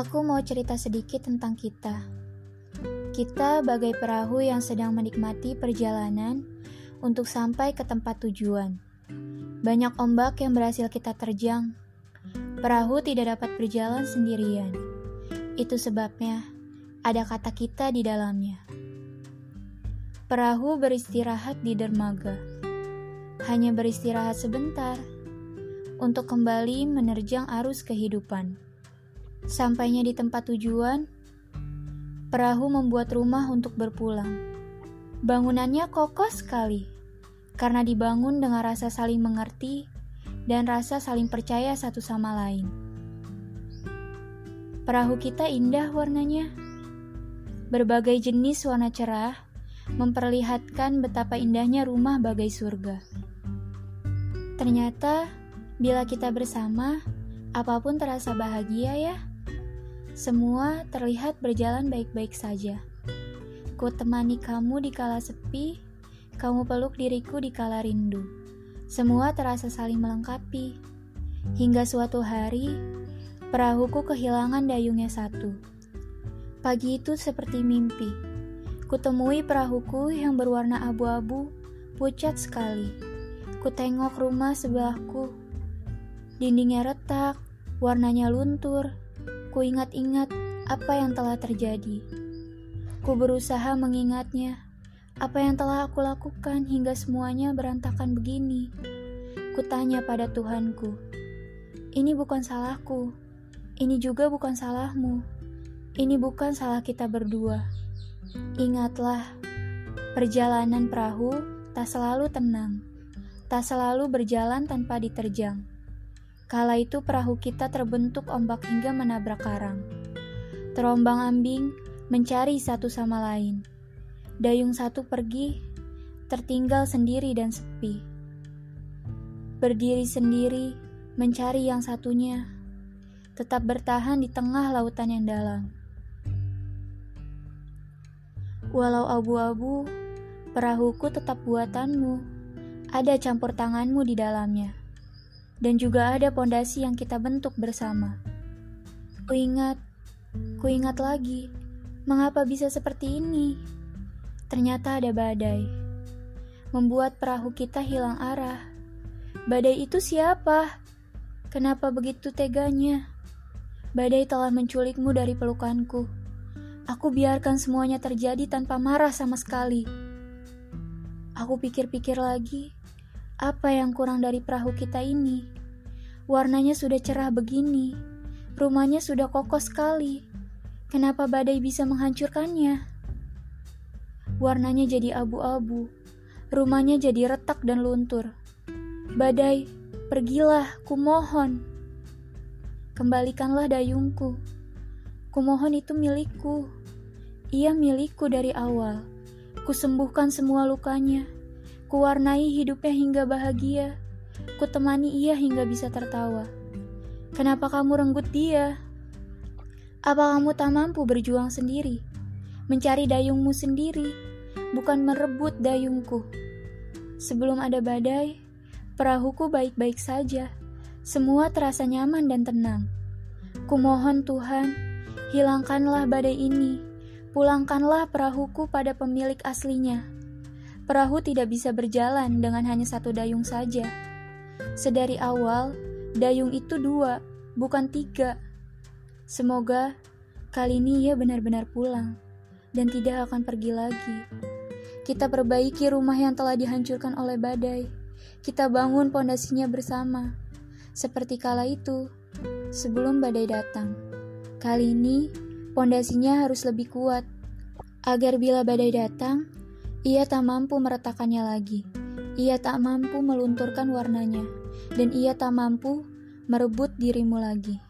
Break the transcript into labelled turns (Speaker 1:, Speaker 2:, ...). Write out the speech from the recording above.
Speaker 1: Aku mau cerita sedikit tentang kita. Kita bagai perahu yang sedang menikmati perjalanan untuk sampai ke tempat tujuan. Banyak ombak yang berhasil kita terjang. Perahu tidak dapat berjalan sendirian. Itu sebabnya ada kata kita di dalamnya. Perahu beristirahat di dermaga. Hanya beristirahat sebentar untuk kembali menerjang arus kehidupan. Sampainya di tempat tujuan, perahu membuat rumah untuk berpulang. Bangunannya kokoh sekali karena dibangun dengan rasa saling mengerti dan rasa saling percaya satu sama lain. Perahu kita indah warnanya. Berbagai jenis warna cerah memperlihatkan betapa indahnya rumah bagai surga. Ternyata, bila kita bersama, apa pun terasa bahagia ya. Semua terlihat berjalan baik-baik saja. Ku temani kamu di kala sepi, kamu peluk diriku di kala rindu. Semua terasa saling melengkapi. Hingga suatu hari, perahuku kehilangan dayungnya satu. Pagi itu seperti mimpi Kutemui perahuku yang berwarna abu-abu, pucat sekali. Kutengok rumah sebelahku. Dindingnya retak, warnanya luntur. Ku ingat-ingat apa yang telah terjadi. Ku berusaha mengingatnya, apa yang telah aku lakukan hingga semuanya berantakan begini. Kutanya pada Tuhanku, ini bukan salahku, ini juga bukan salahmu, ini bukan salah kita berdua. Ingatlah, perjalanan perahu tak selalu tenang, tak selalu berjalan tanpa diterjang. Kala itu perahu kita terbentuk ombak hingga menabrak karang. Terombang-ambing mencari satu sama lain. Dayung satu pergi, tertinggal sendiri dan sepi. Berdiri sendiri, mencari yang satunya, tetap bertahan di tengah lautan yang dalam. Walau abu-abu, perahuku tetap buatanmu. Ada campur tanganmu di dalamnya. Dan juga ada pondasi yang kita bentuk bersama. Kuingat, kuingat lagi, mengapa bisa seperti ini? Ternyata ada badai. Membuat perahu kita hilang arah. Badai itu siapa? Kenapa begitu teganya? Badai telah menculikmu dari pelukanku Aku biarkan semuanya terjadi tanpa marah sama sekali. Aku pikir-pikir lagi, apa yang kurang dari perahu kita ini? Warnanya sudah cerah begini, rumahnya sudah kokoh sekali. Kenapa badai bisa menghancurkannya? Warnanya jadi abu-abu, rumahnya jadi retak dan luntur. Badai, pergilah, kumohon. Kembalikanlah dayungku. Kumohon itu milikku. Ia milikku dari awal. Kusembuhkan semua lukanya. Kuwarnai hidupnya hingga bahagia. Kutemani ia hingga bisa tertawa. Kenapa kamu renggut dia? Apa kamu tak mampu berjuang sendiri? Mencari dayungmu sendiri, bukan merebut dayungku. Sebelum ada badai, perahuku baik-baik saja. Semua terasa nyaman dan tenang. Kumohon Tuhan, hilangkanlah badai ini Pulangkanlah perahuku pada pemilik aslinya. Perahu tidak bisa berjalan dengan hanya satu dayung saja. Sedari awal, dayung itu dua, bukan tiga. Semoga kali ini ia benar-benar pulang dan tidak akan pergi lagi. Kita perbaiki rumah yang telah dihancurkan oleh badai. Kita bangun pondasinya bersama, seperti kala itu sebelum badai datang. Kali ini Pondasinya harus lebih kuat, agar bila badai datang, ia tak mampu meretakannya lagi. Ia tak mampu melunturkan warnanya, dan ia tak mampu merebut dirimu lagi.